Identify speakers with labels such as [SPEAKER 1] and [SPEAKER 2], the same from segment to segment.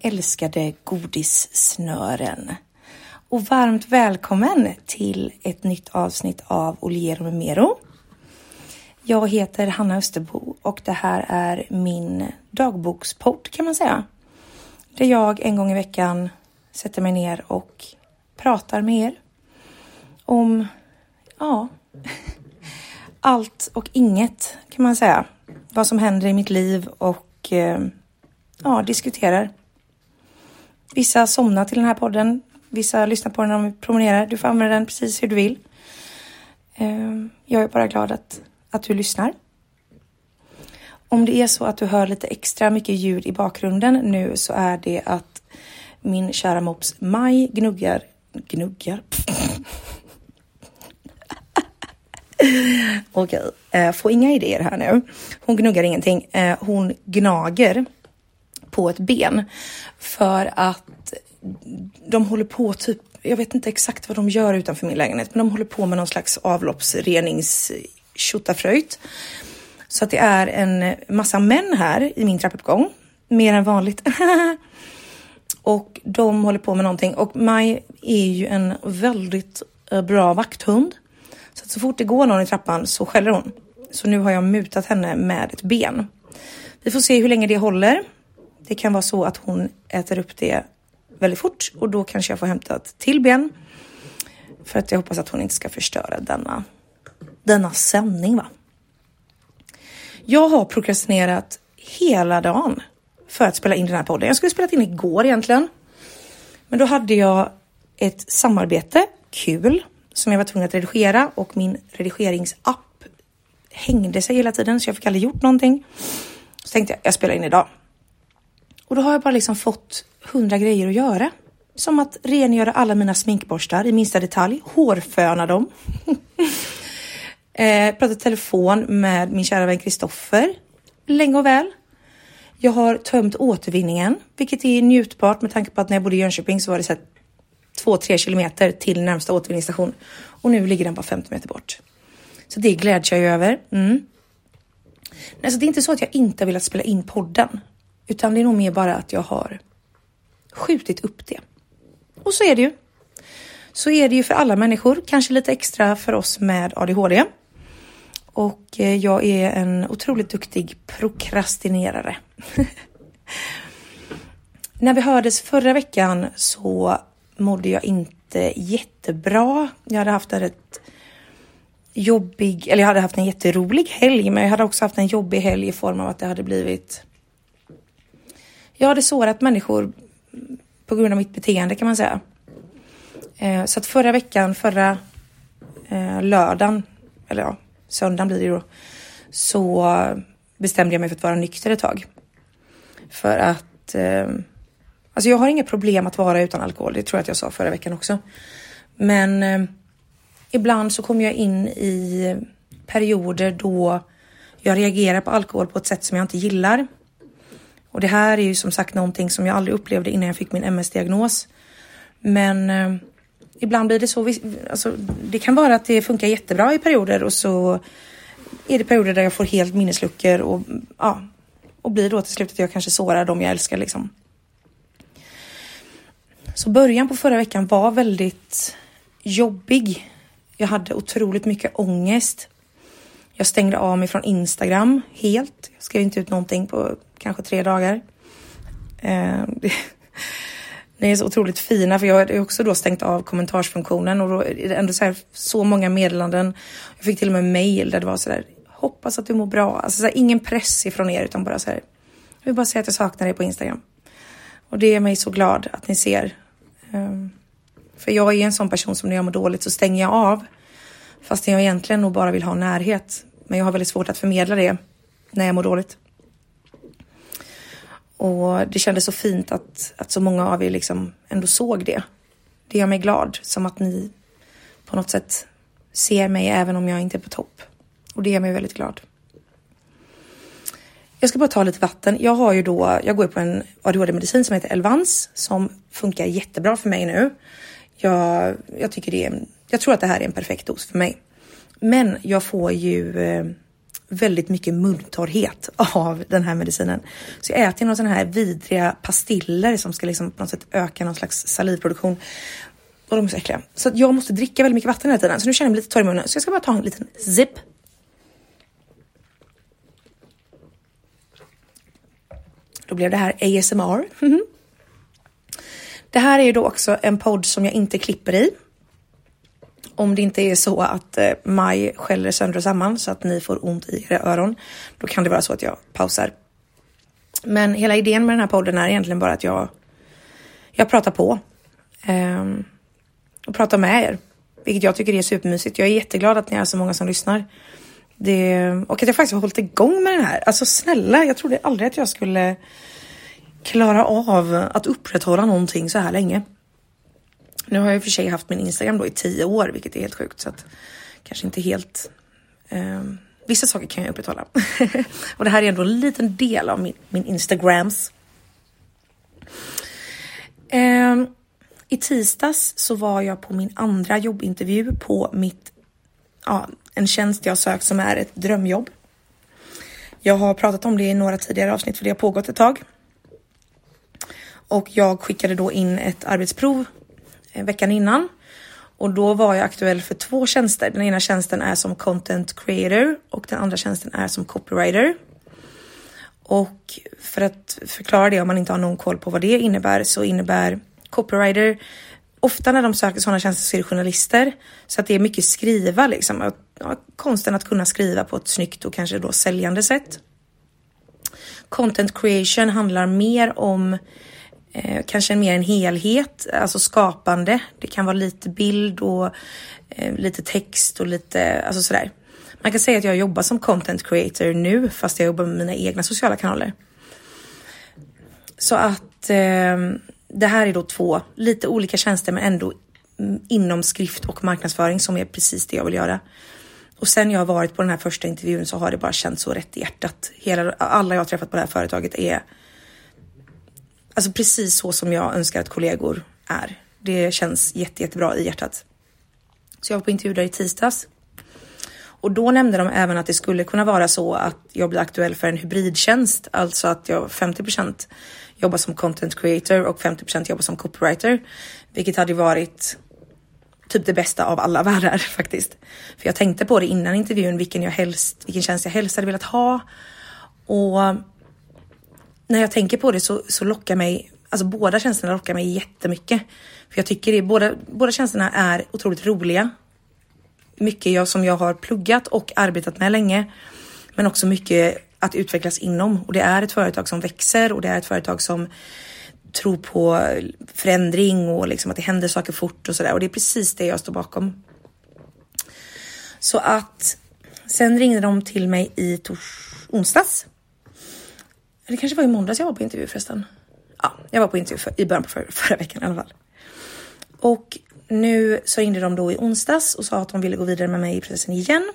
[SPEAKER 1] älskade godissnören. Och varmt välkommen till ett nytt avsnitt av Oliero med Mero. Jag heter Hanna Österbo och det här är min dagbokspodd kan man säga. Där jag en gång i veckan sätter mig ner och pratar med er om, ja, allt och inget kan man säga. Vad som händer i mitt liv och eh, ja, diskuterar. Vissa somnar till den här podden. Vissa lyssnar på den när de promenerar. Du får använda den precis hur du vill. Ehm, jag är bara glad att, att du lyssnar. Om det är så att du hör lite extra mycket ljud i bakgrunden nu så är det att min kära mops Maj gnuggar, gnuggar? Okej, okay. få inga idéer här nu. Hon gnuggar ingenting. Eh, hon gnager på ett ben för att de håller på typ, jag vet inte exakt vad de gör utanför min lägenhet, men de håller på med någon slags avloppsrenings Så att det är en massa män här i min trappuppgång, mer än vanligt. och de håller på med någonting och Maj är ju en väldigt eh, bra vakthund. Så att så fort det går någon i trappan så skäller hon. Så nu har jag mutat henne med ett ben. Vi får se hur länge det håller. Det kan vara så att hon äter upp det väldigt fort och då kanske jag får hämta ett till ben. För att jag hoppas att hon inte ska förstöra denna, denna sändning. Va? Jag har prokrastinerat hela dagen för att spela in den här podden. Jag skulle spelat in igår egentligen. Men då hade jag ett samarbete, kul, som jag var tvungen att redigera och min redigeringsapp hängde sig hela tiden så jag fick aldrig gjort någonting. Så tänkte jag, jag spelar in idag. Och då har jag bara liksom fått hundra grejer att göra. Som att rengöra alla mina sminkborstar i minsta detalj, hårföna dem. eh, prata telefon med min kära vän Kristoffer länge och väl. Jag har tömt återvinningen, vilket är njutbart med tanke på att när jag bodde i Jönköping så var det så två, tre kilometer till närmsta återvinningsstation och nu ligger den bara 50 meter bort. Så det gläds jag över. Mm. Alltså, det är inte så att jag inte har velat spela in podden, utan det är nog mer bara att jag har skjutit upp det. Och så är det ju. Så är det ju för alla människor, kanske lite extra för oss med ADHD. Och eh, jag är en otroligt duktig prokrastinerare. När vi hördes förra veckan så mådde jag inte jättebra. Jag hade haft en rätt jobbig, eller jag hade haft en jätterolig helg, men jag hade också haft en jobbig helg i form av att det hade blivit. Jag hade sårat människor på grund av mitt beteende kan man säga. Eh, så att förra veckan, förra eh, lördagen, eller ja, söndagen blir det då, så bestämde jag mig för att vara nykter ett tag. För att eh, Alltså jag har inga problem att vara utan alkohol. Det tror jag att jag sa förra veckan också. Men eh, ibland så kommer jag in i perioder då jag reagerar på alkohol på ett sätt som jag inte gillar. Och det här är ju som sagt någonting som jag aldrig upplevde innan jag fick min MS-diagnos. Men eh, ibland blir det så. Alltså, det kan vara att det funkar jättebra i perioder och så är det perioder där jag får helt minnesluckor och ja, och blir då till slut att jag kanske sårar dem jag älskar liksom. Så början på förra veckan var väldigt jobbig. Jag hade otroligt mycket ångest. Jag stängde av mig från Instagram helt. Jag skrev inte ut någonting på kanske tre dagar. Eh, ni är så otroligt fina för jag hade också då stängt av kommentarsfunktionen och då är det ändå så, här, så många meddelanden. Jag fick till och med mail där det var så där hoppas att du mår bra. Alltså så här, ingen press ifrån er utan bara så här. Jag vill bara säga att jag saknar dig på Instagram. Och det är mig så glad att ni ser. Um, för jag är en sån person som när jag mår dåligt så stänger jag av. Fast jag egentligen nog bara vill ha närhet. Men jag har väldigt svårt att förmedla det när jag mår dåligt. Och det kändes så fint att, att så många av er liksom ändå såg det. Det gör mig glad, som att ni på något sätt ser mig även om jag inte är på topp. Och det gör mig väldigt glad. Jag ska bara ta lite vatten. Jag har ju då, jag går på en ADHD-medicin som heter Elvans som funkar jättebra för mig nu. Jag, jag tycker det är, jag tror att det här är en perfekt dos för mig. Men jag får ju eh, väldigt mycket muntorrhet av den här medicinen. Så jag äter några sådana här vidriga pastiller som ska liksom på något sätt öka någon slags salivproduktion. Och de är så äckliga. Så jag måste dricka väldigt mycket vatten hela tiden. Så nu känner jag mig lite torr i munnen. Så jag ska bara ta en liten zip. Då blev det här ASMR. Mhm. Det här är ju då också en podd som jag inte klipper i. Om det inte är så att eh, Maj skäller sönder och samman så att ni får ont i era öron. Då kan det vara så att jag pausar. Men hela idén med den här podden är egentligen bara att jag, jag pratar på. Eh, och pratar med er. Vilket jag tycker är supermysigt. Jag är jätteglad att ni är så många som lyssnar. Det, och att jag faktiskt har hållit igång med den här. Alltså snälla, jag trodde aldrig att jag skulle klara av att upprätthålla någonting så här länge. Nu har jag i och för sig haft min Instagram då i tio år, vilket är helt sjukt. Så att kanske inte helt... Eh, vissa saker kan jag upprätthålla. och det här är ändå en liten del av min, min Instagrams. Eh, I tisdags så var jag på min andra jobbintervju på mitt, ja, en tjänst jag sökt som är ett drömjobb. Jag har pratat om det i några tidigare avsnitt för det har pågått ett tag. Och jag skickade då in ett arbetsprov Eh, veckan innan och då var jag aktuell för två tjänster. Den ena tjänsten är som content creator och den andra tjänsten är som copywriter. Och för att förklara det om man inte har någon koll på vad det innebär så innebär copywriter ofta när de söker sådana tjänster så är det journalister så att det är mycket skriva liksom. Konsten att kunna skriva på ett snyggt och kanske då säljande sätt. Content creation handlar mer om eh, kanske mer en helhet, alltså skapande. Det kan vara lite bild och eh, lite text och lite, alltså sådär. Man kan säga att jag jobbar som content creator nu fast jag jobbar med mina egna sociala kanaler. Så att eh, det här är då två lite olika tjänster men ändå mm, inom skrift och marknadsföring som är precis det jag vill göra. Och sen jag har varit på den här första intervjun så har det bara känts så rätt i hjärtat. Hela, alla jag har träffat på det här företaget är alltså precis så som jag önskar att kollegor är. Det känns jätte, jättebra i hjärtat. Så jag var på intervju där i tisdags. Och då nämnde de även att det skulle kunna vara så att jag blir aktuell för en hybridtjänst, alltså att jag 50% jobbar som content creator och 50% jobbar som copywriter, vilket hade varit typ det bästa av alla världar faktiskt. För jag tänkte på det innan intervjun, vilken jag helst, vilken tjänst jag helst hade velat ha. Och när jag tänker på det så, så lockar mig, alltså båda tjänsterna lockar mig jättemycket. För jag tycker det, båda, båda tjänsterna är otroligt roliga. Mycket jag, som jag har pluggat och arbetat med länge. Men också mycket att utvecklas inom och det är ett företag som växer och det är ett företag som tror på förändring och liksom att det händer saker fort och sådär och det är precis det jag står bakom. Så att sen ringde de till mig i tors onsdags det kanske var i måndags jag var på intervju förresten. Ja, jag var på intervju för, i början på för, förra veckan i alla fall. Och nu så ringde de då i onsdags och sa att de ville gå vidare med mig i processen igen.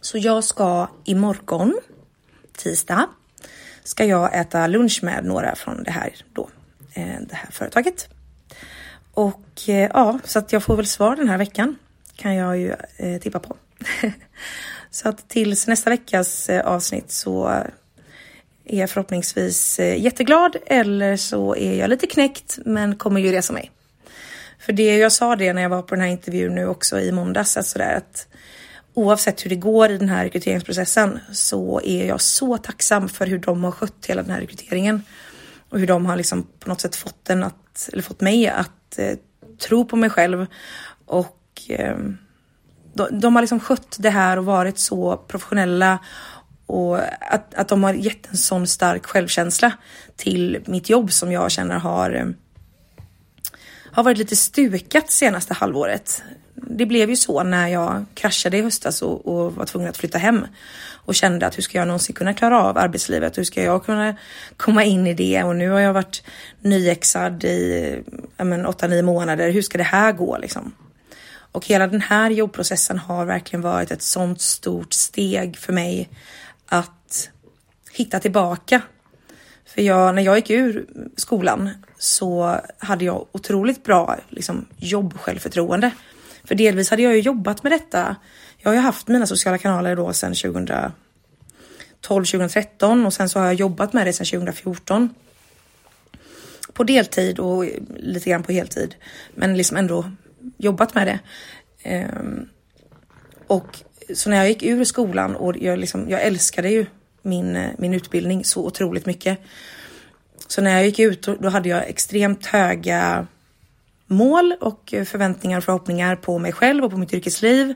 [SPEAKER 1] Så jag ska imorgon, tisdag, ska jag äta lunch med några från det här då, eh, det här företaget. Och eh, ja, så att jag får väl svar den här veckan kan jag ju eh, tippa på. så att tills nästa veckas eh, avsnitt så är jag förhoppningsvis eh, jätteglad eller så är jag lite knäckt men kommer ju resa mig. För det jag sa det när jag var på den här intervjun nu också i måndags att sådär att oavsett hur det går i den här rekryteringsprocessen så är jag så tacksam för hur de har skött hela den här rekryteringen och hur de har liksom på något sätt fått den att eller fått mig att eh, tro på mig själv och eh, de, de har liksom skött det här och varit så professionella och att, att de har gett en sån stark självkänsla till mitt jobb som jag känner har, eh, har varit lite stukat senaste halvåret. Det blev ju så när jag kraschade i höstas och, och var tvungen att flytta hem och kände att hur ska jag någonsin kunna klara av arbetslivet? Hur ska jag kunna komma in i det? Och nu har jag varit nyexad i 8-9 månader. Hur ska det här gå liksom? Och hela den här jobbprocessen har verkligen varit ett sånt stort steg för mig att hitta tillbaka. För jag, när jag gick ur skolan så hade jag otroligt bra liksom, jobb självförtroende. För delvis hade jag ju jobbat med detta. Jag har ju haft mina sociala kanaler då sedan 2012, 2013 och sen så har jag jobbat med det sedan 2014. På deltid och lite grann på heltid, men liksom ändå jobbat med det. Ehm, och så när jag gick ur skolan och jag, liksom, jag älskade ju min, eh, min utbildning så otroligt mycket. Så när jag gick ut då hade jag extremt höga mål och förväntningar och förhoppningar på mig själv och på mitt yrkesliv.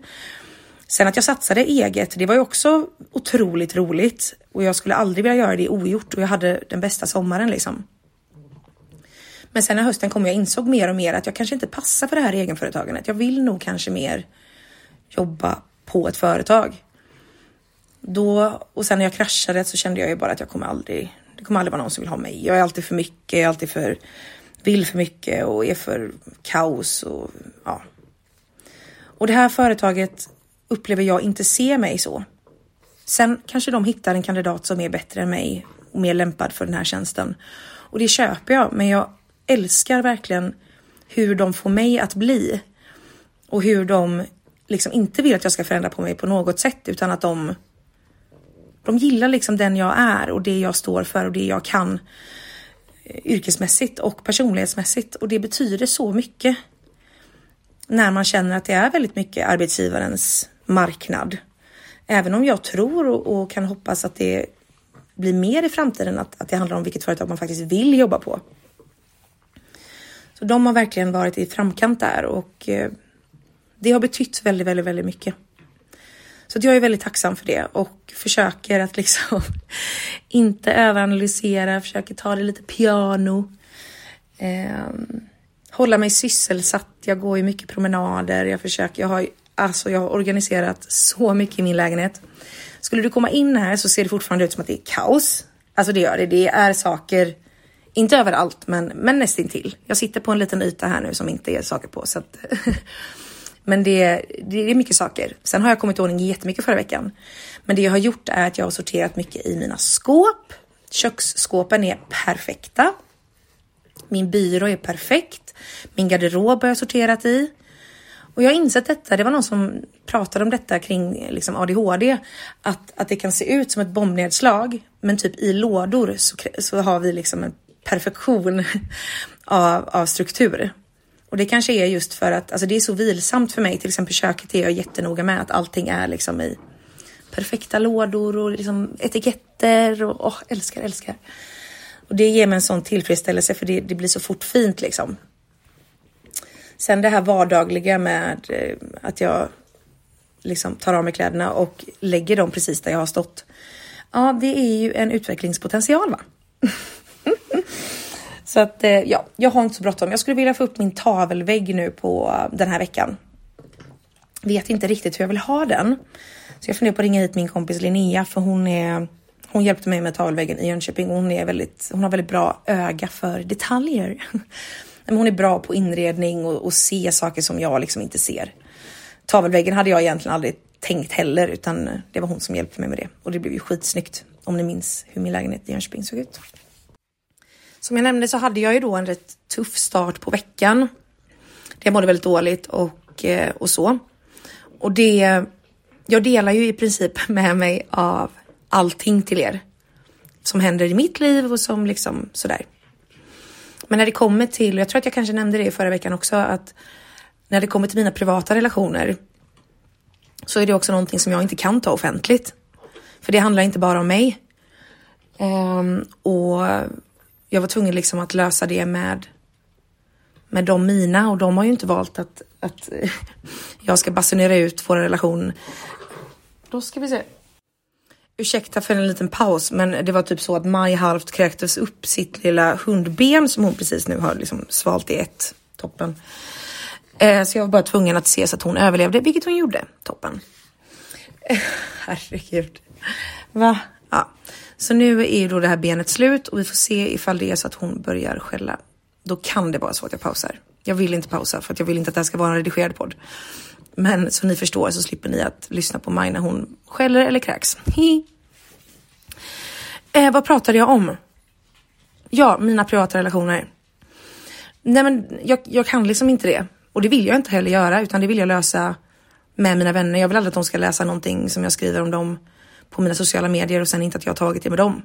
[SPEAKER 1] Sen att jag satsade eget, det var ju också otroligt roligt och jag skulle aldrig vilja göra det ogjort och jag hade den bästa sommaren liksom. Men sen när hösten kom jag insåg mer och mer att jag kanske inte passar för det här egenföretagandet. Jag vill nog kanske mer jobba på ett företag. Då, och sen när jag kraschade så kände jag ju bara att jag kommer aldrig, det kommer aldrig vara någon som vill ha mig. Jag är alltid för mycket, jag är alltid för, vill för mycket och är för kaos och ja. Och det här företaget upplever jag inte ser mig så. Sen kanske de hittar en kandidat som är bättre än mig och mer lämpad för den här tjänsten. Och det köper jag, men jag älskar verkligen hur de får mig att bli. Och hur de liksom inte vill att jag ska förändra på mig på något sätt utan att de de gillar liksom den jag är och det jag står för och det jag kan eh, yrkesmässigt och personlighetsmässigt och det betyder så mycket. När man känner att det är väldigt mycket arbetsgivarens marknad. Även om jag tror och, och kan hoppas att det blir mer i framtiden att, att det handlar om vilket företag man faktiskt vill jobba på. Så de har verkligen varit i framkant där och eh, det har betytt väldigt, väldigt, väldigt mycket. Så jag är väldigt tacksam för det och försöker att liksom inte överanalysera, försöker ta det lite piano. Eh, hålla mig sysselsatt. Jag går ju mycket promenader. Jag försöker, jag har, alltså jag har organiserat så mycket i min lägenhet. Skulle du komma in här så ser det fortfarande ut som att det är kaos. Alltså det gör det. Det är saker, inte överallt, men, men nästintill. Jag sitter på en liten yta här nu som inte är saker på. Så att Men det, det är mycket saker. Sen har jag kommit i ordning jättemycket förra veckan. Men det jag har gjort är att jag har sorterat mycket i mina skåp. Köksskåpen är perfekta. Min byrå är perfekt. Min garderob har jag sorterat i. Och jag har insett detta, det var någon som pratade om detta kring liksom ADHD, att, att det kan se ut som ett bombnedslag, men typ i lådor så, så har vi liksom en perfektion av, av struktur. Och det kanske är just för att alltså det är så vilsamt för mig. Till exempel köket är jag jättenoga med att allting är liksom i perfekta lådor och liksom etiketter och oh, älskar, älskar. Och det ger mig en sån tillfredsställelse för det, det blir så fort fint liksom. Sen det här vardagliga med eh, att jag liksom tar av mig kläderna och lägger dem precis där jag har stått. Ja, det är ju en utvecklingspotential va? Så att eh, ja, jag har inte så bråttom. Jag skulle vilja få upp min tavelvägg nu på eh, den här veckan. Vet inte riktigt hur jag vill ha den. Så jag funderar på att ringa hit min kompis Linnea för hon är hon hjälpte mig med tavelväggen i Jönköping och hon är väldigt, hon har väldigt bra öga för detaljer. Men hon är bra på inredning och, och se saker som jag liksom inte ser. Tavelväggen hade jag egentligen aldrig tänkt heller utan det var hon som hjälpte mig med det och det blev ju skitsnyggt om ni minns hur min lägenhet i Jönköping såg ut. Som jag nämnde så hade jag ju då en rätt tuff start på veckan. Jag mådde väldigt dåligt och, eh, och så. Och det, jag delar ju i princip med mig av allting till er som händer i mitt liv och som liksom sådär. Men när det kommer till, jag tror att jag kanske nämnde det i förra veckan också, att när det kommer till mina privata relationer så är det också någonting som jag inte kan ta offentligt. För det handlar inte bara om mig. Um, och jag var tvungen liksom att lösa det med med de mina och de har ju inte valt att, att jag ska basunera ut vår relation. Då ska vi se. Ursäkta för en liten paus, men det var typ så att Maj halvt kräktes upp sitt lilla hundben som hon precis nu har liksom svalt i ett, toppen. Eh, så jag var bara tvungen att se så att hon överlevde, vilket hon gjorde, toppen. herregud. Va? Ja. Så nu är ju då det här benet slut och vi får se ifall det är så att hon börjar skälla. Då kan det vara så att jag pausar. Jag vill inte pausa för att jag vill inte att det här ska vara en redigerad podd. Men så ni förstår så slipper ni att lyssna på mig när hon skäller eller kräks. eh, vad pratade jag om? Ja, mina privata relationer. Nej, men jag, jag kan liksom inte det. Och det vill jag inte heller göra utan det vill jag lösa med mina vänner. Jag vill aldrig att de ska läsa någonting som jag skriver om dem på mina sociala medier och sen inte att jag har tagit det med dem.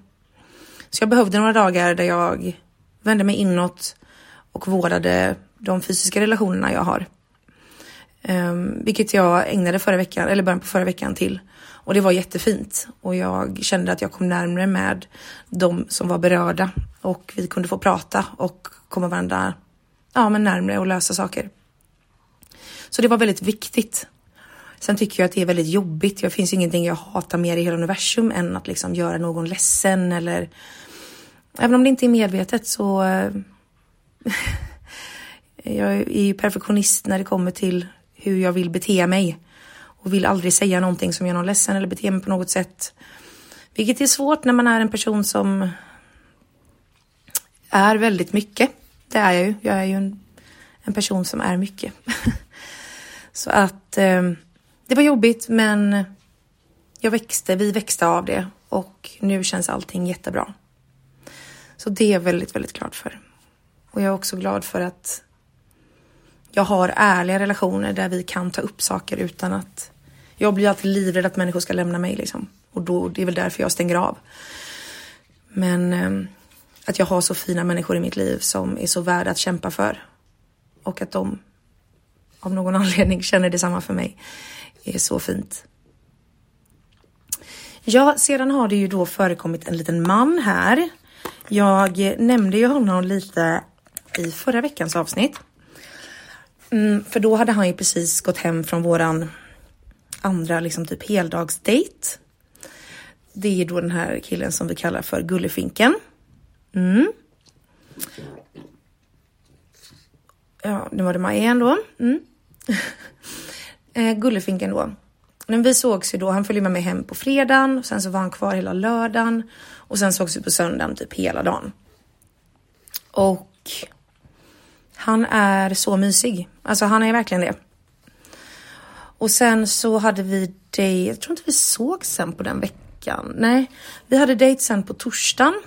[SPEAKER 1] Så jag behövde några dagar där jag vände mig inåt och vårdade de fysiska relationerna jag har. Um, vilket jag ägnade förra veckan, eller början på förra veckan till. Och det var jättefint. Och jag kände att jag kom närmare med de som var berörda. Och vi kunde få prata och komma varandra ja, men närmare och lösa saker. Så det var väldigt viktigt. Sen tycker jag att det är väldigt jobbigt. Det finns ingenting jag hatar mer i hela universum än att liksom göra någon ledsen eller även om det inte är medvetet så eh, jag är ju perfektionist när det kommer till hur jag vill bete mig och vill aldrig säga någonting som gör någon ledsen eller bete mig på något sätt. Vilket är svårt när man är en person som är väldigt mycket. Det är jag ju. Jag är ju en, en person som är mycket. Så att eh, det var jobbigt men jag växte, vi växte av det och nu känns allting jättebra. Så det är jag väldigt, väldigt glad för. Och jag är också glad för att jag har ärliga relationer där vi kan ta upp saker utan att jag blir alltid livrädd att människor ska lämna mig liksom. Och då, det är väl därför jag stänger av. Men eh, att jag har så fina människor i mitt liv som är så värda att kämpa för. Och att de av någon anledning känner detsamma för mig det är så fint. Ja, sedan har det ju då förekommit en liten man här. Jag nämnde ju honom lite i förra veckans avsnitt. Mm, för då hade han ju precis gått hem från våran andra liksom typ heldagsdejt. Det är då den här killen som vi kallar för Gullefinken. Mm. Ja, nu var det Maja igen då. Mm. eh, Gullefinken då. Men vi sågs ju då, han följde med mig hem på fredagen, och sen så var han kvar hela lördagen och sen sågs vi på söndagen typ hela dagen. Och han är så mysig. Alltså han är verkligen det. Och sen så hade vi dejt, jag tror inte vi såg sen på den veckan. Nej, vi hade dejt sen på torsdagen.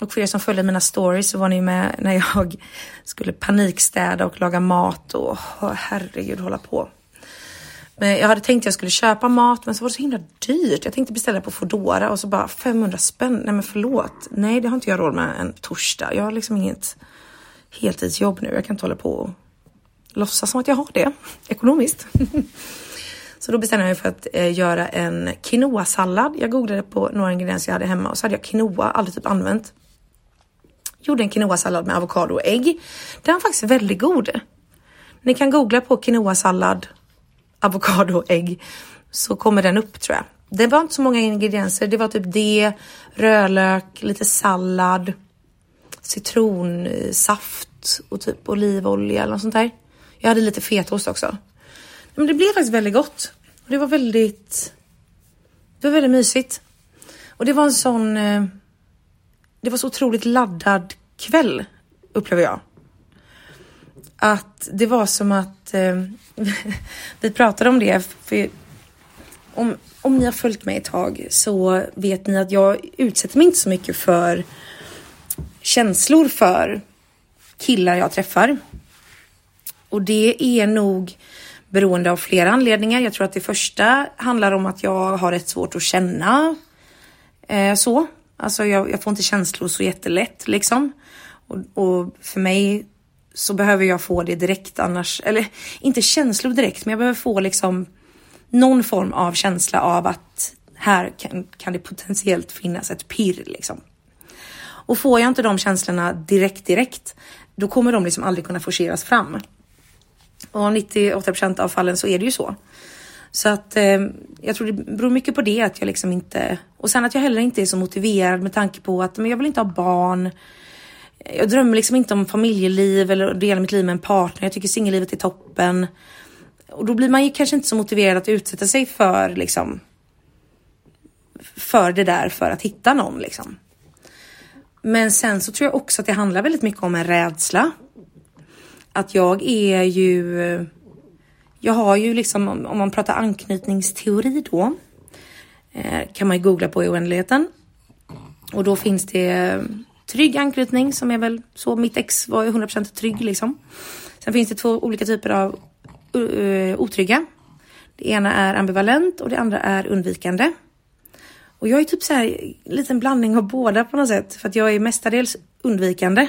[SPEAKER 1] Och för er som följde mina stories så var ni med när jag skulle panikstäda och laga mat och oh, herregud hålla på. Men jag hade tänkt att jag skulle köpa mat men så var det så himla dyrt. Jag tänkte beställa på Foodora och så bara 500 spänn. Nej men förlåt. Nej det har inte jag råd med en torsdag. Jag har liksom inget heltidsjobb nu. Jag kan inte hålla på och låtsas som att jag har det ekonomiskt. Så då bestämde jag mig för att eh, göra en quinoa-sallad. Jag googlade på några ingredienser jag hade hemma och så hade jag quinoa, aldrig typ använt. Gjorde en quinoa-sallad med avokado och ägg. Den var faktiskt väldigt god. Ni kan googla på quinoa-sallad, avokado och ägg så kommer den upp tror jag. Det var inte så många ingredienser. Det var typ det, rödlök, lite sallad, citronsaft och typ olivolja eller något sånt där. Jag hade lite fetaost också. Men det blev faktiskt väldigt gott. Det var väldigt, det var väldigt mysigt. Och det var en sån, eh, det var så otroligt laddad kväll upplever jag. Att det var som att eh, vi pratade om det. För om, om ni har följt mig ett tag så vet ni att jag utsätter mig inte så mycket för känslor för killar jag träffar. Och det är nog beroende av flera anledningar. Jag tror att det första handlar om att jag har rätt svårt att känna eh, så. Alltså jag, jag, får inte känslor så jättelätt liksom. Och, och, för mig så behöver jag få det direkt annars, eller inte känslor direkt, men jag behöver få liksom någon form av känsla av att här kan, kan det potentiellt finnas ett pirr liksom. Och får jag inte de känslorna direkt direkt, då kommer de liksom aldrig kunna forceras fram. Och 98% av fallen så är det ju så. Så att eh, jag tror det beror mycket på det att jag liksom inte och sen att jag heller inte är så motiverad med tanke på att men jag vill inte ha barn. Jag drömmer liksom inte om familjeliv eller dela mitt liv med en partner. Jag tycker singellivet är toppen. Och då blir man ju kanske inte så motiverad att utsätta sig för liksom för det där för att hitta någon liksom. Men sen så tror jag också att det handlar väldigt mycket om en rädsla att jag är ju, jag har ju liksom, om man pratar anknytningsteori då, eh, kan man ju googla på i oändligheten. Och då finns det trygg anknytning som är väl så, mitt ex var ju 100% trygg liksom. Sen finns det två olika typer av uh, otrygga. Det ena är ambivalent och det andra är undvikande. Och jag är typ så här en liten blandning av båda på något sätt för att jag är mestadels undvikande.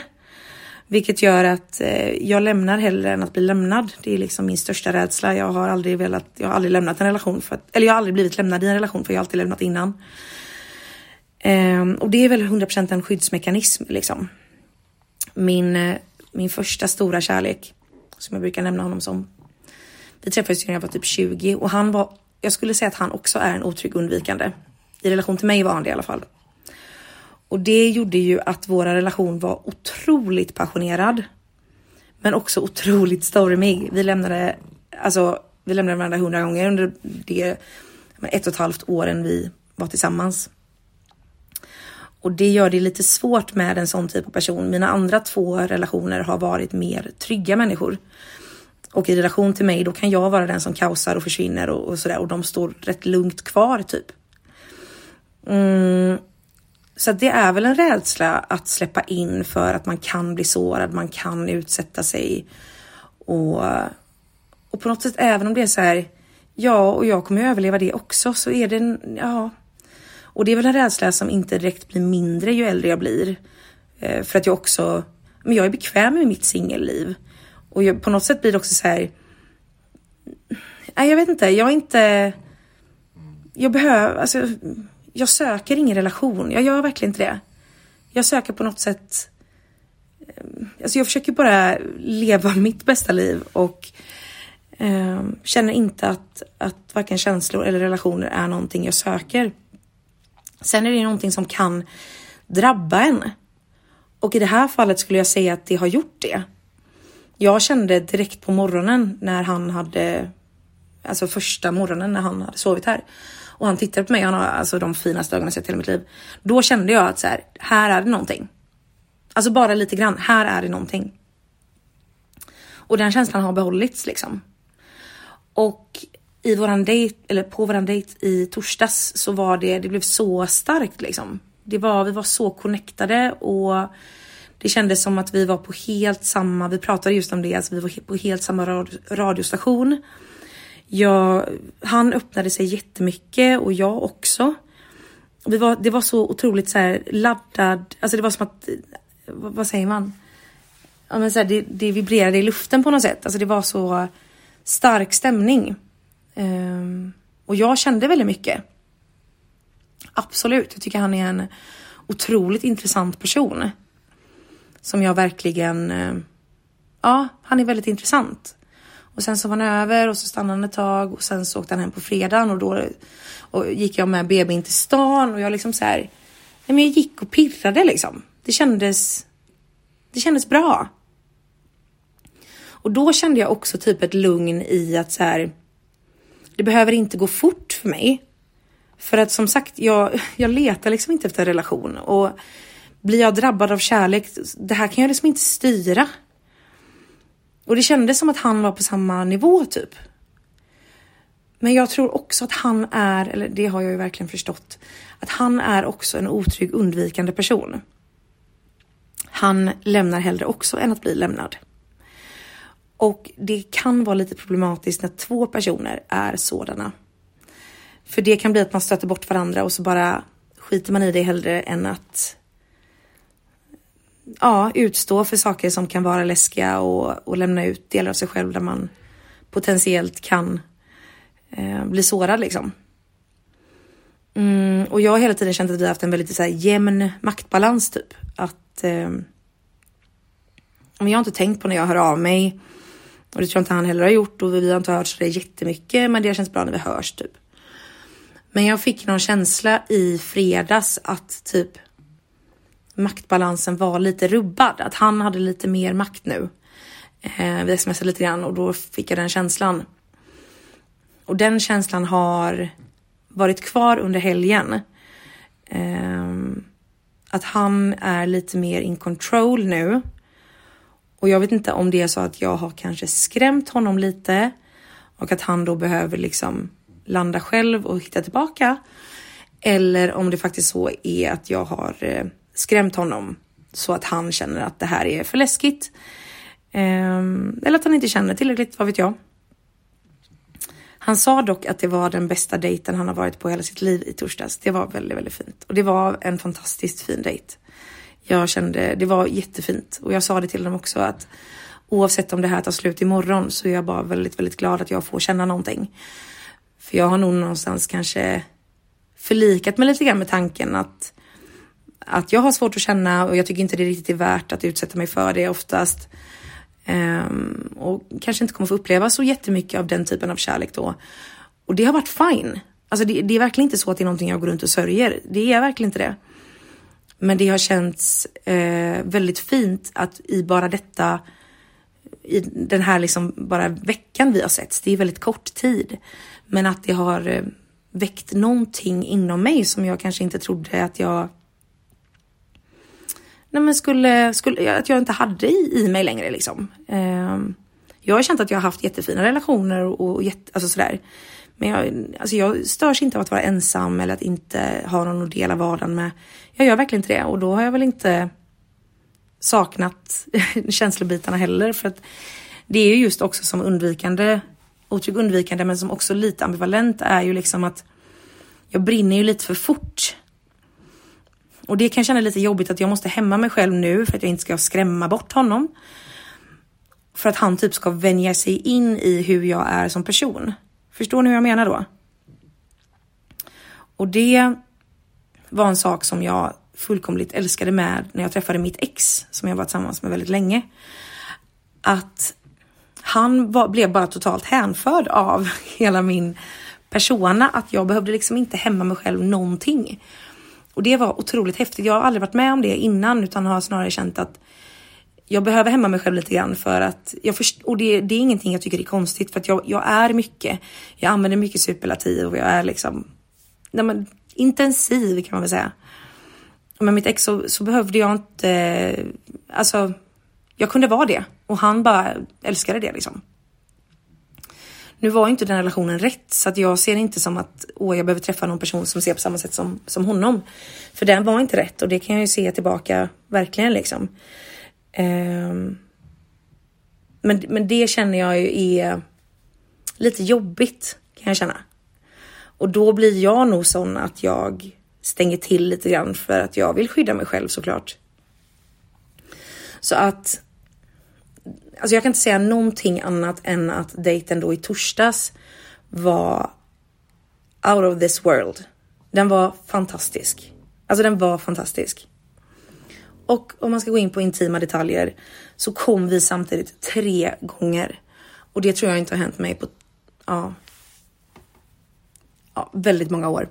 [SPEAKER 1] Vilket gör att eh, jag lämnar hellre än att bli lämnad. Det är liksom min största rädsla. Jag har aldrig velat, jag har aldrig lämnat en relation för att, eller jag har aldrig blivit lämnad i en relation för jag har alltid lämnat innan. Eh, och det är väl 100% en skyddsmekanism liksom. Min, eh, min första stora kärlek, som jag brukar nämna honom som. Vi träffades när jag var typ 20 och han var, jag skulle säga att han också är en otrygg undvikande. I relation till mig var han det i alla fall. Och det gjorde ju att vår relation var otroligt passionerad. Men också otroligt stormig. Vi lämnade, alltså, vi lämnade varandra hundra gånger under det ett och ett halvt åren vi var tillsammans. Och det gör det lite svårt med en sån typ av person. Mina andra två relationer har varit mer trygga människor. Och i relation till mig, då kan jag vara den som kaosar och försvinner och, och sådär och de står rätt lugnt kvar typ. Mm, så det är väl en rädsla att släppa in för att man kan bli sårad, man kan utsätta sig. Och, och på något sätt, även om det är så här, ja, och jag kommer överleva det också, så är det, ja. Och det är väl en rädsla som inte direkt blir mindre ju äldre jag blir. Eh, för att jag också, men jag är bekväm med mitt singelliv. Och jag, på något sätt blir det också så här, nej jag vet inte, jag är inte, jag behöver, alltså jag söker ingen relation. Jag gör verkligen inte det. Jag söker på något sätt. Eh, alltså jag försöker bara leva mitt bästa liv och eh, känner inte att, att varken känslor eller relationer är någonting jag söker. Sen är det någonting som kan drabba en. Och i det här fallet skulle jag säga att det har gjort det. Jag kände direkt på morgonen när han hade, alltså första morgonen när han hade sovit här och han tittade på mig, han har alltså de finaste ögonen jag sett i hela mitt liv. Då kände jag att så här, här är det någonting. Alltså bara lite grann, här är det någonting. Och den känslan har behållits liksom. Och i våran dejt, eller på våran dejt i torsdags så var det, det blev så starkt liksom. Det var, vi var så connectade och det kändes som att vi var på helt samma, vi pratade just om det, alltså vi var på helt samma radiostation. Jag, han öppnade sig jättemycket och jag också. Vi var, det var så otroligt så här laddad, alltså det var som att, vad, vad säger man? Ja, men så här, det, det vibrerade i luften på något sätt. Alltså det var så stark stämning. Um, och jag kände väldigt mycket. Absolut, jag tycker han är en otroligt intressant person. Som jag verkligen, uh, ja, han är väldigt intressant. Och sen så var han över och så stannade han ett tag och sen så åkte han hem på fredagen och då och gick jag med BB in till stan och jag liksom så här, nej men jag gick och pirrade liksom. Det kändes, det kändes bra. Och då kände jag också typ ett lugn i att så här, det behöver inte gå fort för mig. För att som sagt, jag, jag letar liksom inte efter en relation och blir jag drabbad av kärlek, det här kan jag liksom inte styra. Och det kändes som att han var på samma nivå typ. Men jag tror också att han är, eller det har jag ju verkligen förstått, att han är också en otrygg undvikande person. Han lämnar hellre också än att bli lämnad. Och det kan vara lite problematiskt när två personer är sådana. För det kan bli att man stöter bort varandra och så bara skiter man i det hellre än att ja, utstå för saker som kan vara läskiga och, och lämna ut delar av sig själv där man potentiellt kan eh, bli sårad liksom. Mm, och jag har hela tiden känt att vi har haft en väldigt så här, jämn maktbalans typ. Att eh, jag har inte tänkt på när jag hör av mig och det tror jag inte han heller har gjort och vi har inte hört så det jättemycket men det känns bra när vi hörs typ. Men jag fick någon känsla i fredags att typ maktbalansen var lite rubbad. Att han hade lite mer makt nu. Eh, vi smsade lite grann och då fick jag den känslan. Och den känslan har varit kvar under helgen. Eh, att han är lite mer in control nu. Och jag vet inte om det är så att jag har kanske skrämt honom lite och att han då behöver liksom landa själv och hitta tillbaka. Eller om det faktiskt så är att jag har eh, skrämt honom så att han känner att det här är för läskigt. Ehm, eller att han inte känner tillräckligt, vad vet jag. Han sa dock att det var den bästa dejten han har varit på hela sitt liv i torsdags. Det var väldigt, väldigt fint. Och det var en fantastiskt fin dejt. Jag kände, det var jättefint. Och jag sa det till dem också att oavsett om det här tar slut imorgon så är jag bara väldigt, väldigt glad att jag får känna någonting. För jag har nog någonstans kanske förlikat mig lite grann med tanken att, att jag har svårt att känna och jag tycker inte det riktigt är värt att utsätta mig för det oftast. Um, och kanske inte kommer få uppleva så jättemycket av den typen av kärlek då. Och det har varit fine. Alltså det, det, är verkligen inte så att det är någonting jag går runt och sörjer. Det är verkligen inte det. Men det har känts eh, väldigt fint att i bara detta, i den här liksom bara veckan vi har sett, det är väldigt kort tid, men att det har eh, väckt någonting inom mig som jag kanske inte trodde att jag nej men skulle, skulle, att jag inte hade i, i mig längre liksom. Eh, jag har känt att jag har haft jättefina relationer och, och jätte, alltså sådär. Men jag, alltså jag störs inte av att vara ensam eller att inte ha någon att dela vardagen med. Jag gör verkligen inte det och då har jag väl inte saknat känslobitarna heller för att det är ju just också som undvikande, otrygg undvikande men som också lite ambivalent är ju liksom att jag brinner ju lite för fort. Och det kan kännas lite jobbigt att jag måste hämma mig själv nu för att jag inte ska skrämma bort honom. För att han typ ska vänja sig in i hur jag är som person. Förstår ni hur jag menar då? Och det var en sak som jag fullkomligt älskade med när jag träffade mitt ex som jag var tillsammans med väldigt länge. Att han var, blev bara totalt hänförd av hela min persona, att jag behövde liksom inte hämma mig själv någonting. Och det var otroligt häftigt. Jag har aldrig varit med om det innan utan har snarare känt att jag behöver hämma mig själv lite grann för att jag först och det, det är ingenting jag tycker är konstigt för att jag, jag är mycket. Jag använder mycket superlativ och jag är liksom nej men, intensiv kan man väl säga. Med mitt ex så, så behövde jag inte, alltså jag kunde vara det och han bara älskade det liksom. Nu var inte den relationen rätt så att jag ser inte som att åh, jag behöver träffa någon person som ser på samma sätt som, som honom. För den var inte rätt och det kan jag ju se tillbaka verkligen liksom. Ehm, men, men det känner jag ju är lite jobbigt kan jag känna. Och då blir jag nog sån att jag stänger till lite grann för att jag vill skydda mig själv såklart. Så att alltså jag kan inte säga någonting annat än att dejten då i torsdags var out of this world. Den var fantastisk. Alltså den var fantastisk. Och om man ska gå in på intima detaljer så kom vi samtidigt tre gånger. Och det tror jag inte har hänt mig på ja, ja, väldigt många år.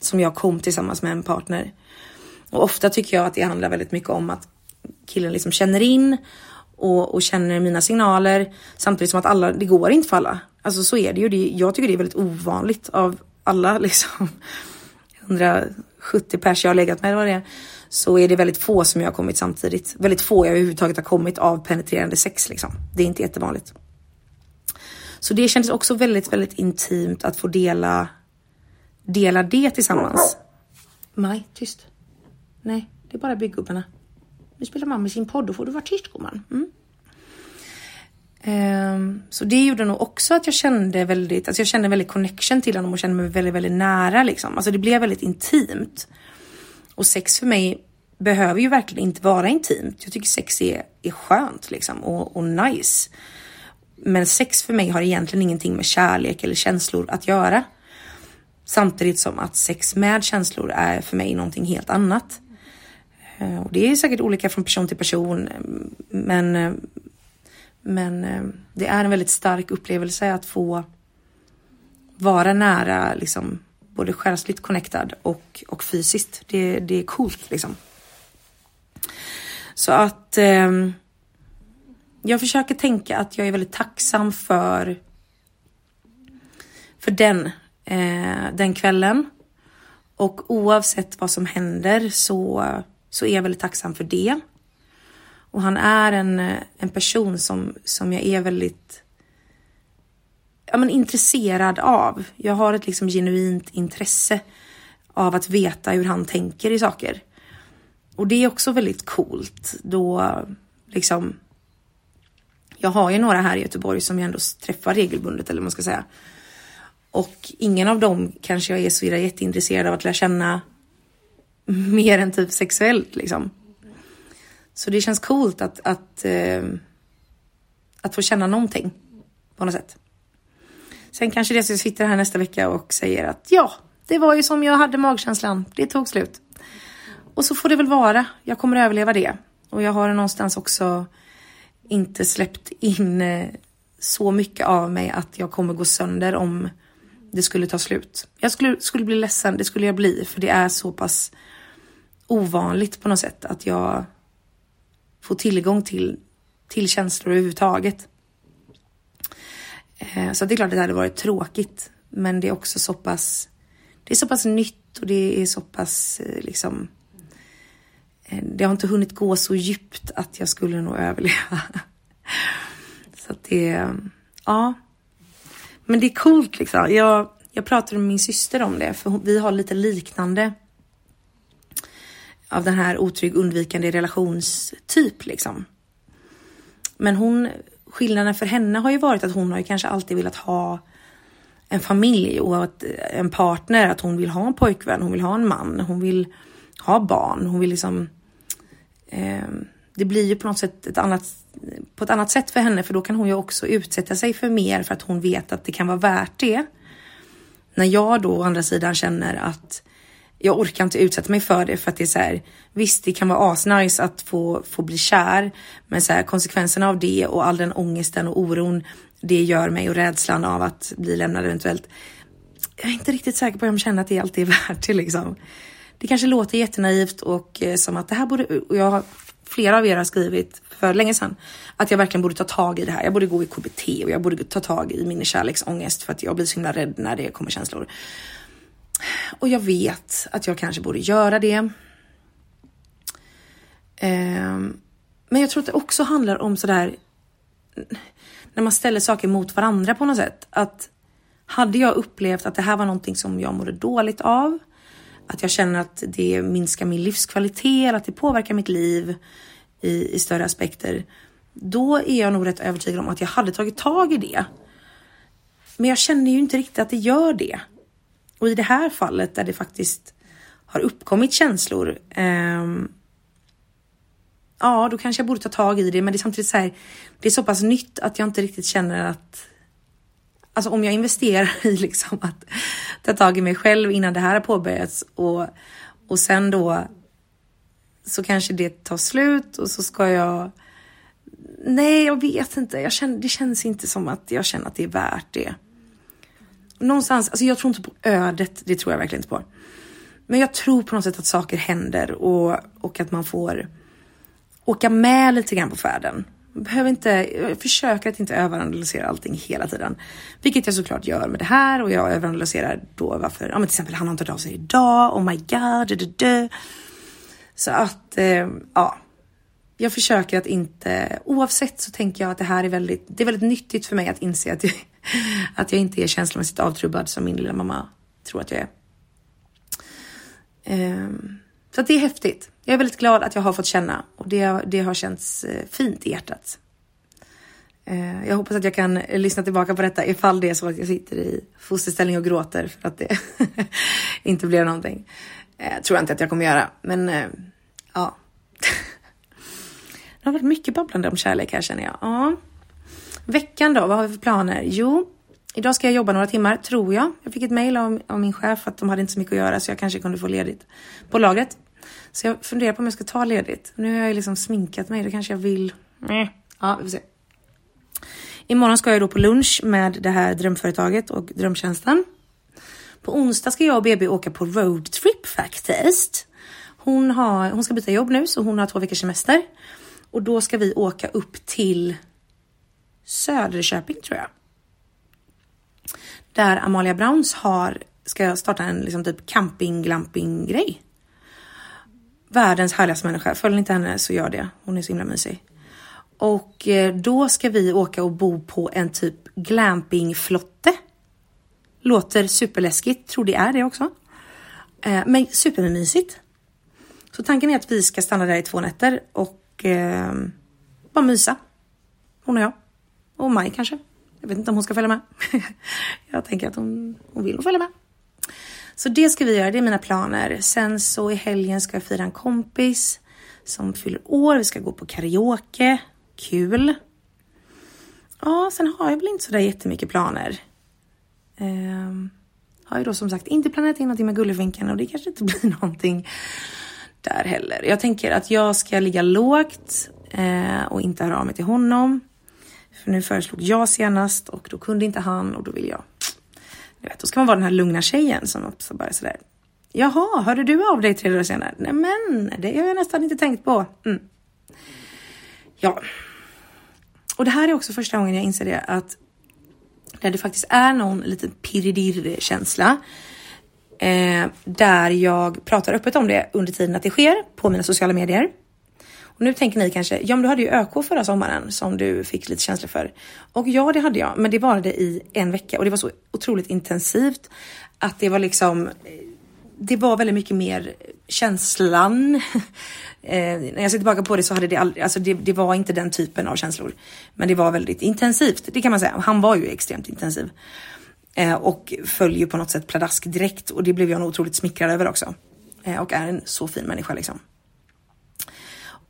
[SPEAKER 1] Som jag kom tillsammans med en partner. Och ofta tycker jag att det handlar väldigt mycket om att killen liksom känner in och, och, känner mina signaler samtidigt som att alla, det går inte för alla. Alltså så är det ju. Det, jag tycker det är väldigt ovanligt av alla liksom 170 pers jag har legat med, eller vad det är, så är det väldigt få som jag har kommit samtidigt. Väldigt få jag överhuvudtaget har kommit av penetrerande sex liksom. Det är inte jättevanligt. Så det kändes också väldigt, väldigt intimt att få dela, dela det tillsammans. Maj, tyst. Nej, det är bara byggubbarna. Nu spelar mamma sin podd, då får du vara tyst gumman. Mm. Um, så det gjorde nog också att jag kände väldigt, alltså jag kände väldigt connection till honom och kände mig väldigt, väldigt nära liksom. Alltså det blev väldigt intimt. Och sex för mig behöver ju verkligen inte vara intimt. Jag tycker sex är, är skönt liksom och, och nice. Men sex för mig har egentligen ingenting med kärlek eller känslor att göra. Samtidigt som att sex med känslor är för mig någonting helt annat. Eh, och det är säkert olika från person till person, men, eh, men eh, det är en väldigt stark upplevelse att få vara nära, liksom, både själsligt connectad och, och fysiskt. Det, det är coolt liksom. Så att eh, jag försöker tänka att jag är väldigt tacksam för, för den, eh, den kvällen. Och oavsett vad som händer så så är jag väldigt tacksam för det. Och han är en, eh, en person som, som jag är väldigt ja, men intresserad av. Jag har ett liksom genuint intresse av att veta hur han tänker i saker. Och det är också väldigt coolt då liksom Jag har ju några här i Göteborg som jag ändå träffar regelbundet eller vad man ska säga. Och ingen av dem kanske jag är så jätteintresserad av att lära känna mer än typ sexuellt liksom. Så det känns coolt att, att, att, att få känna någonting på något sätt. Sen kanske det så sitter här nästa vecka och säger att ja, det var ju som jag hade magkänslan. Det tog slut. Och så får det väl vara. Jag kommer att överleva det. Och jag har någonstans också inte släppt in eh, så mycket av mig att jag kommer gå sönder om det skulle ta slut. Jag skulle, skulle bli ledsen, det skulle jag bli, för det är så pass ovanligt på något sätt att jag får tillgång till, till känslor överhuvudtaget. Eh, så det är klart att det hade varit tråkigt, men det är också så pass, det är så pass nytt och det är så pass eh, liksom, eh, det har inte hunnit gå så djupt att jag skulle nog överleva. Så att det, ja. Men det är coolt liksom. Jag, jag pratade med min syster om det, för vi har lite liknande av den här otrygg undvikande relationstyp liksom. Men hon, skillnaden för henne har ju varit att hon har ju kanske alltid velat ha en familj och att, eh, en partner, att hon vill ha en pojkvän, hon vill ha en man, hon vill ha barn, hon vill liksom eh, det blir ju på något sätt ett annat, på ett annat sätt för henne för då kan hon ju också utsätta sig för mer för att hon vet att det kan vara värt det. När jag då å andra sidan känner att jag orkar inte utsätta mig för det för att det är så här, visst det kan vara asnice att få, få bli kär, men så här, konsekvenserna av det och all den ångesten och oron det gör mig och rädslan av att bli lämnad eventuellt. Jag är inte riktigt säker på om jag känner att det alltid är värt det liksom. Det kanske låter jättenaivt och eh, som att det här borde, och jag har flera av er har skrivit för länge sedan att jag verkligen borde ta tag i det här. Jag borde gå i KBT och jag borde ta tag i min kärleksångest för att jag blir så himla rädd när det kommer känslor. Och jag vet att jag kanske borde göra det. Ehm, men jag tror att det också handlar om sådär när man ställer saker mot varandra på något sätt. Att hade jag upplevt att det här var någonting som jag mådde dåligt av, att jag känner att det minskar min livskvalitet eller att det påverkar mitt liv i, i större aspekter. Då är jag nog rätt övertygad om att jag hade tagit tag i det. Men jag känner ju inte riktigt att det gör det. Och i det här fallet där det faktiskt har uppkommit känslor. Eh, ja, då kanske jag borde ta tag i det, men det är samtidigt så här. Det är så pass nytt att jag inte riktigt känner att alltså om jag investerar i liksom att ta tag i mig själv innan det här har påbörjats och, och sen då så kanske det tar slut och så ska jag Nej, jag vet inte. Jag känner, det känns inte som att jag känner att det är värt det. Någonstans, alltså jag tror inte på ödet, det tror jag verkligen inte på. Men jag tror på något sätt att saker händer och, och att man får åka med lite grann på färden behöver inte, jag försöker att inte överanalysera allting hela tiden. Vilket jag såklart gör med det här och jag överanalyserar då varför, ja men till exempel han har inte hört av sig idag, oh my god, du, du, du. Så att, eh, ja. Jag försöker att inte, oavsett så tänker jag att det här är väldigt, det är väldigt nyttigt för mig att inse att jag, att jag inte är känslomässigt avtrubbad som min lilla mamma tror att jag är. Um, så det är häftigt. Jag är väldigt glad att jag har fått känna och det, det har känts eh, fint i hjärtat. Ehm, jag hoppas att jag kan lyssna tillbaka på detta ifall det är så att jag sitter i fosterställning och gråter för att det inte blev någonting. Eh, tror jag inte att jag kommer göra, men eh, ja. det har varit mycket babblande om kärlek här känner jag. Ja. Veckan då, vad har vi för planer? Jo, idag ska jag jobba några timmar, tror jag. Jag fick ett mail av, av min chef att de hade inte så mycket att göra så jag kanske kunde få ledigt på lagret. Så jag funderar på om jag ska ta ledigt. Nu har jag liksom sminkat mig, då kanske jag vill... Mm. Ja, vi får se. Imorgon ska jag då på lunch med det här drömföretaget och drömtjänsten. På onsdag ska jag och BB åka på roadtrip faktiskt. Hon, har, hon ska byta jobb nu så hon har två veckors semester. Och då ska vi åka upp till Söderköping tror jag. Där Amalia Browns har, ska starta en liksom typ camping glamping grej världens härligaste människa. Följer inte henne så gör det. Hon är så himla mysig. Och eh, då ska vi åka och bo på en typ glampingflotte. Låter superläskigt, tror det är det också. Eh, men supermysigt. Så tanken är att vi ska stanna där i två nätter och eh, bara mysa. Hon och jag. Och Maj kanske. Jag vet inte om hon ska följa med. jag tänker att hon, hon vill följa med. Så det ska vi göra, det är mina planer. Sen så i helgen ska jag fira en kompis som fyller år. Vi ska gå på karaoke. Kul. Ja, sen har jag väl inte sådär jättemycket planer. Um, har ju då som sagt inte planerat in någonting med Gullefinken och det kanske inte blir någonting där heller. Jag tänker att jag ska ligga lågt eh, och inte höra av mig till honom. För nu föreslog jag senast och då kunde inte han och då vill jag. Du vet, då ska man vara den här lugna tjejen som också bara sådär. Jaha, hörde du av dig tre dagar senare? Nej men, det har jag nästan inte tänkt på. Mm. Ja. Och det här är också första gången jag inser det att där det faktiskt är någon liten pirridirr-känsla. Eh, där jag pratar öppet om det under tiden att det sker på mina sociala medier. Och nu tänker ni kanske, ja men du hade ju ÖK förra sommaren som du fick lite känslor för. Och ja, det hade jag, men det varade i en vecka och det var så otroligt intensivt att det var liksom det var väldigt mycket mer känslan. eh, när jag ser tillbaka på det så hade det aldrig, alltså det, det, var inte den typen av känslor. Men det var väldigt intensivt, det kan man säga. Han var ju extremt intensiv. Eh, och följer på något sätt pladask direkt och det blev jag nog otroligt smickrad över också. Eh, och är en så fin människa liksom.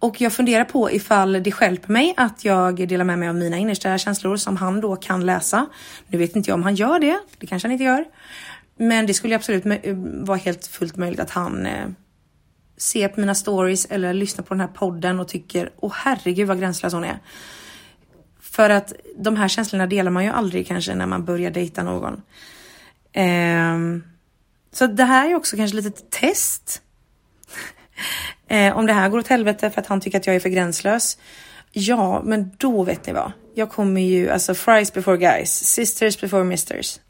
[SPEAKER 1] Och jag funderar på ifall det hjälper mig att jag delar med mig av mina innersta känslor som han då kan läsa. Nu vet inte jag om han gör det, det kanske han inte gör. Men det skulle absolut eh, vara helt fullt möjligt att han eh, ser på mina stories eller lyssnar på den här podden och tycker åh herregud vad gränslös hon är. För att de här känslorna delar man ju aldrig kanske när man börjar dejta någon. Eh, så det här är också kanske lite test eh, om det här går åt helvete för att han tycker att jag är för gränslös. Ja, men då vet ni vad. Jag kommer ju, alltså fries before guys, sisters before misters.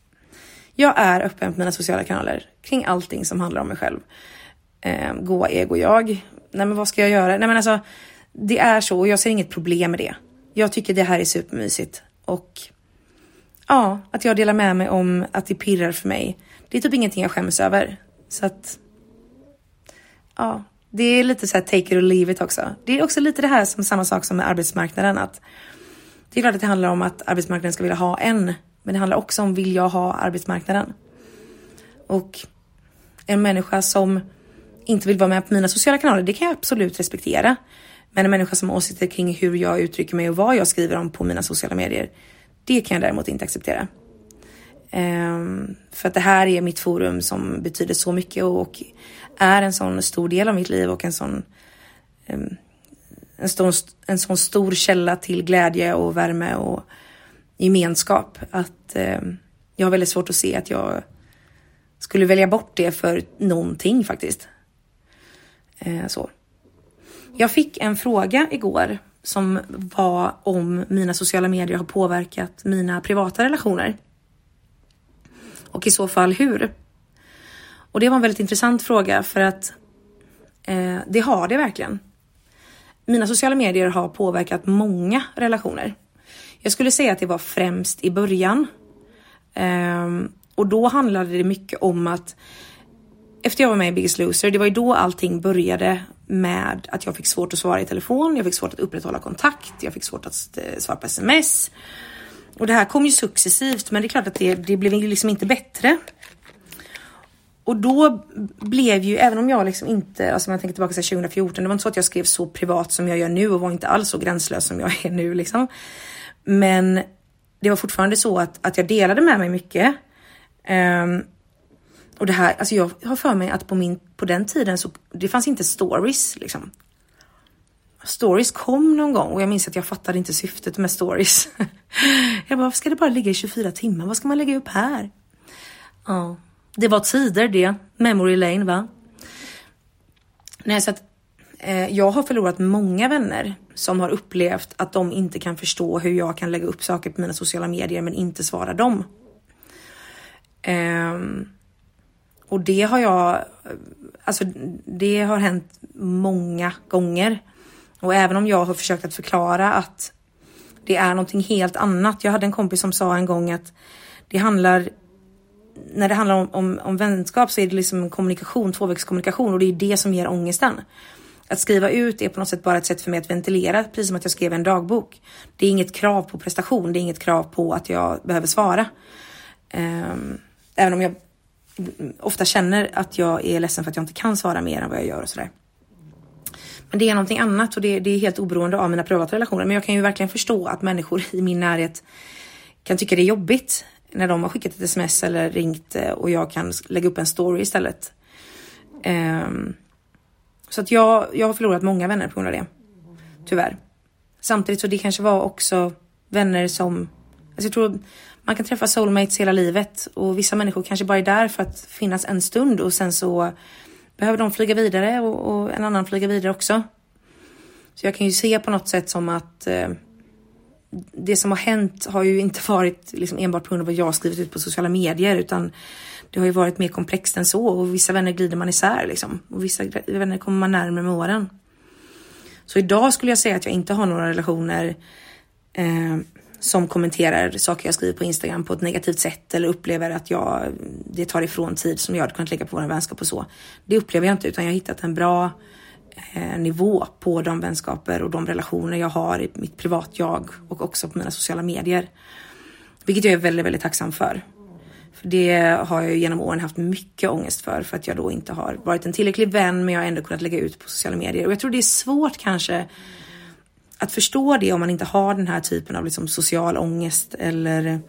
[SPEAKER 1] Jag är öppen på mina sociala kanaler kring allting som handlar om mig själv. Eh, goa ego jag. Nej men vad ska jag göra? Nej men alltså, det är så och jag ser inget problem med det. Jag tycker det här är supermysigt och ja, att jag delar med mig om att det pirrar för mig. Det är typ ingenting jag skäms över. Så att ja, det är lite så här take it or leave it också. Det är också lite det här som samma sak som med arbetsmarknaden att det är klart att det handlar om att arbetsmarknaden ska vilja ha en men det handlar också om, vill jag ha arbetsmarknaden? Och en människa som inte vill vara med på mina sociala kanaler, det kan jag absolut respektera. Men en människa som har åsikter kring hur jag uttrycker mig och vad jag skriver om på mina sociala medier, det kan jag däremot inte acceptera. Um, för att det här är mitt forum som betyder så mycket och, och är en sån stor del av mitt liv och en sån en, stor, en sån stor källa till glädje och värme och gemenskap. Att jag har väldigt svårt att se att jag skulle välja bort det för någonting faktiskt. Eh, så. Jag fick en fråga igår som var om mina sociala medier har påverkat mina privata relationer. Och i så fall hur? Och det var en väldigt intressant fråga för att eh, det har det verkligen. Mina sociala medier har påverkat många relationer. Jag skulle säga att det var främst i början. Eh, och då handlade det mycket om att efter jag var med i Biggest Loser, det var ju då allting började med att jag fick svårt att svara i telefon, jag fick svårt att upprätthålla kontakt, jag fick svårt att eh, svara på sms. Och det här kom ju successivt, men det är klart att det, det blev liksom inte bättre. Och då blev ju, även om jag liksom inte, alltså om jag tänker tillbaka till 2014, det var inte så att jag skrev så privat som jag gör nu och var inte alls så gränslös som jag är nu liksom. Men det var fortfarande så att, att jag delade med mig mycket. Um, och det här, alltså jag har för mig att på, min, på den tiden så det fanns inte stories liksom. Stories kom någon gång och jag minns att jag fattade inte syftet med stories. jag bara, varför ska det bara ligga i 24 timmar? Vad ska man lägga upp här? Ja, det var tider det. Memory lane va? Nej, så att eh, jag har förlorat många vänner som har upplevt att de inte kan förstå hur jag kan lägga upp saker på mina sociala medier men inte svara dem. Eh, och det har jag, alltså det har hänt många gånger. Och även om jag har försökt att förklara att det är någonting helt annat. Jag hade en kompis som sa en gång att det handlar när det handlar om, om, om vänskap så är det liksom kommunikation, tvåvägskommunikation och det är det som ger ångesten. Att skriva ut är på något sätt bara ett sätt för mig att ventilera, precis som att jag skrev en dagbok. Det är inget krav på prestation, det är inget krav på att jag behöver svara. Ehm, även om jag ofta känner att jag är ledsen för att jag inte kan svara mer än vad jag gör och sådär. Men det är någonting annat och det, det är helt oberoende av mina privata relationer. Men jag kan ju verkligen förstå att människor i min närhet kan tycka det är jobbigt när de har skickat ett sms eller ringt eh, och jag kan lägga upp en story istället. Um, så att jag, jag har förlorat många vänner på grund av det. Tyvärr. Samtidigt så det kanske var också vänner som, alltså jag tror man kan träffa soulmates hela livet och vissa människor kanske bara är där för att finnas en stund och sen så behöver de flyga vidare och, och en annan flyga vidare också. Så jag kan ju se på något sätt som att eh, det som har hänt har ju inte varit liksom enbart på grund av vad jag har skrivit ut på sociala medier utan det har ju varit mer komplext än så och vissa vänner glider man isär liksom och vissa vänner kommer man närmare med åren. Så idag skulle jag säga att jag inte har några relationer eh, som kommenterar saker jag skriver på Instagram på ett negativt sätt eller upplever att jag, det tar ifrån tid som jag hade kunnat lägga på vår vänskap och så. Det upplever jag inte utan jag har hittat en bra eh, Eh, nivå på de vänskaper och de relationer jag har i mitt privat-jag och också på mina sociala medier. Vilket jag är väldigt, väldigt tacksam för. För det har jag genom åren haft mycket ångest för, för att jag då inte har varit en tillräcklig vän, men jag har ändå kunnat lägga ut på sociala medier. Och jag tror det är svårt kanske att förstå det om man inte har den här typen av liksom social ångest eller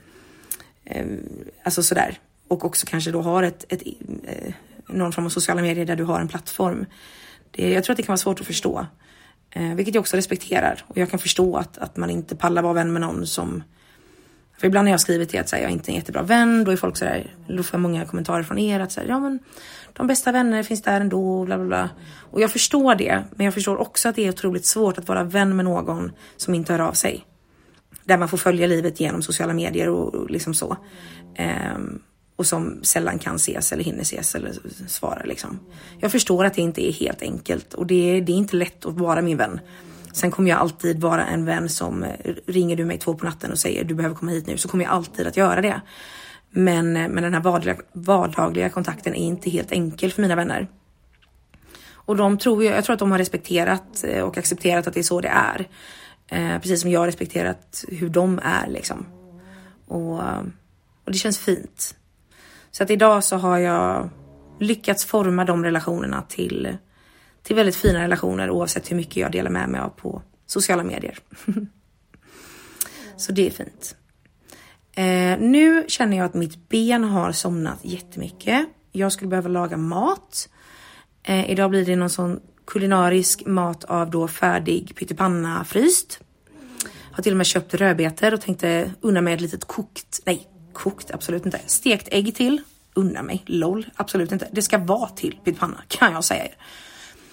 [SPEAKER 1] eh, alltså sådär. Och också kanske då har ett, ett, eh, någon form av sociala medier där du har en plattform. Det, jag tror att det kan vara svårt att förstå, eh, vilket jag också respekterar. Och jag kan förstå att, att man inte pallar vara vän med någon som för ibland när jag skrivit det att här, jag är inte en jättebra vän, då är folk så där, då får jag många kommentarer från er att så här, ja men de bästa vänner finns där ändå, bla bla bla. Och jag förstår det, men jag förstår också att det är otroligt svårt att vara vän med någon som inte hör av sig. Där man får följa livet genom sociala medier och, liksom så. Um, och som sällan kan ses eller hinner ses eller svara liksom. Jag förstår att det inte är helt enkelt och det, det är inte lätt att vara min vän. Sen kommer jag alltid vara en vän som eh, ringer du mig två på natten och säger du behöver komma hit nu så kommer jag alltid att göra det. Men, eh, men den här vardagliga, vardagliga kontakten är inte helt enkel för mina vänner. Och de tror jag, jag tror att de har respekterat eh, och accepterat att det är så det är. Eh, precis som jag har respekterat hur de är liksom. Och, och det känns fint. Så att idag så har jag lyckats forma de relationerna till till väldigt fina relationer oavsett hur mycket jag delar med mig av på sociala medier. Så det är fint. Eh, nu känner jag att mitt ben har somnat jättemycket. Jag skulle behöva laga mat. Eh, idag blir det någon sån kulinarisk mat av då färdig pyttipanna fryst. Har till och med köpt rödbetor och tänkte unna mig ett litet kokt, nej kokt absolut inte, stekt ägg till. Unna mig, LOL, absolut inte. Det ska vara till pyttipanna kan jag säga er.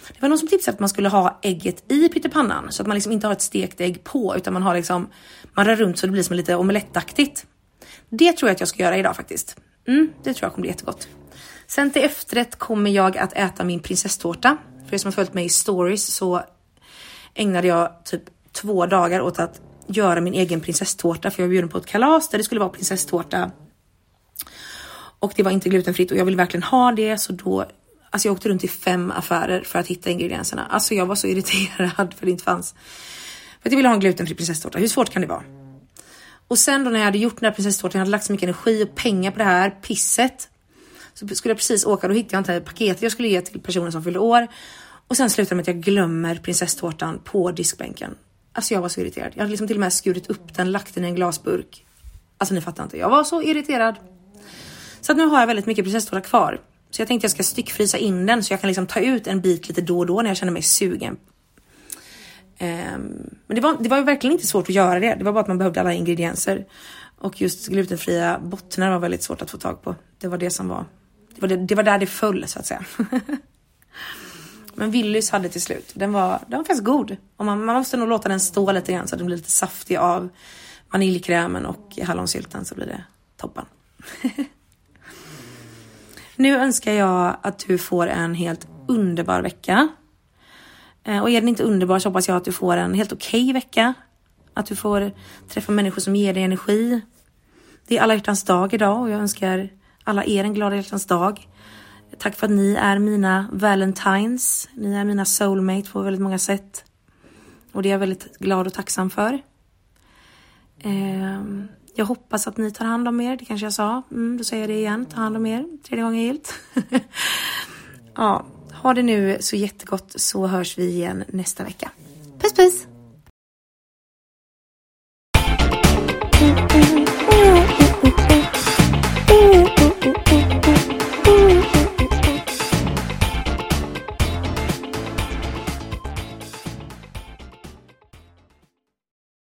[SPEAKER 1] Det var någon som tipsade att man skulle ha ägget i pyttipannan så att man liksom inte har ett stekt ägg på utan man har liksom, man rör runt så det blir som lite omelettaktigt. Det tror jag att jag ska göra idag faktiskt. Mm, det tror jag kommer bli jättegott. Sen till efterrätt kommer jag att äta min prinsesstårta. För er som har följt mig i stories så ägnade jag typ två dagar åt att göra min egen prinsesstårta för jag var bjuden på ett kalas där det skulle vara prinsesstårta. Och det var inte glutenfritt och jag vill verkligen ha det så då Alltså jag åkte runt i fem affärer för att hitta ingredienserna. Alltså jag var så irriterad för det inte fanns. För att jag ville ha en glutenfri prinsesstårta. Hur svårt kan det vara? Och sen då när jag hade gjort den här prinsesstårtan, jag hade lagt så mycket energi och pengar på det här pisset. Så skulle jag precis åka, då hittade jag inte paketet jag skulle ge till personen som fyllde år. Och sen slutade det med att jag glömmer prinsesstårtan på diskbänken. Alltså jag var så irriterad. Jag hade liksom till och med skurit upp den, lagt den i en glasburk. Alltså ni fattar inte, jag var så irriterad. Så att nu har jag väldigt mycket prinsesstårta kvar. Så jag tänkte jag ska styckfrysa in den så jag kan liksom ta ut en bit lite då och då när jag känner mig sugen. Um, men det var, det var verkligen inte svårt att göra det. Det var bara att man behövde alla ingredienser. Och just glutenfria bottnar var väldigt svårt att få tag på. Det var det som var. Det var, det, det var där det föll så att säga. Men Willys hade till slut. Den var, den var faktiskt god. Och man, man måste nog låta den stå lite grann så att den blir lite saftig av vaniljkrämen och hallonsylten så blir det toppen. Nu önskar jag att du får en helt underbar vecka. Eh, och är den inte underbar så hoppas jag att du får en helt okej okay vecka. Att du får träffa människor som ger dig energi. Det är alla hjärtans dag idag och jag önskar alla er en glad hjärtans dag. Tack för att ni är mina valentines. Ni är mina soulmates på väldigt många sätt. Och det är jag väldigt glad och tacksam för. Ehm, jag hoppas att ni tar hand om er, det kanske jag sa. Mm, då säger jag det igen, ta hand om er. Tredje gången gillt. ja, ha det nu så jättegott så hörs vi igen nästa vecka. Puss puss! Mm, mm, mm, mm, mm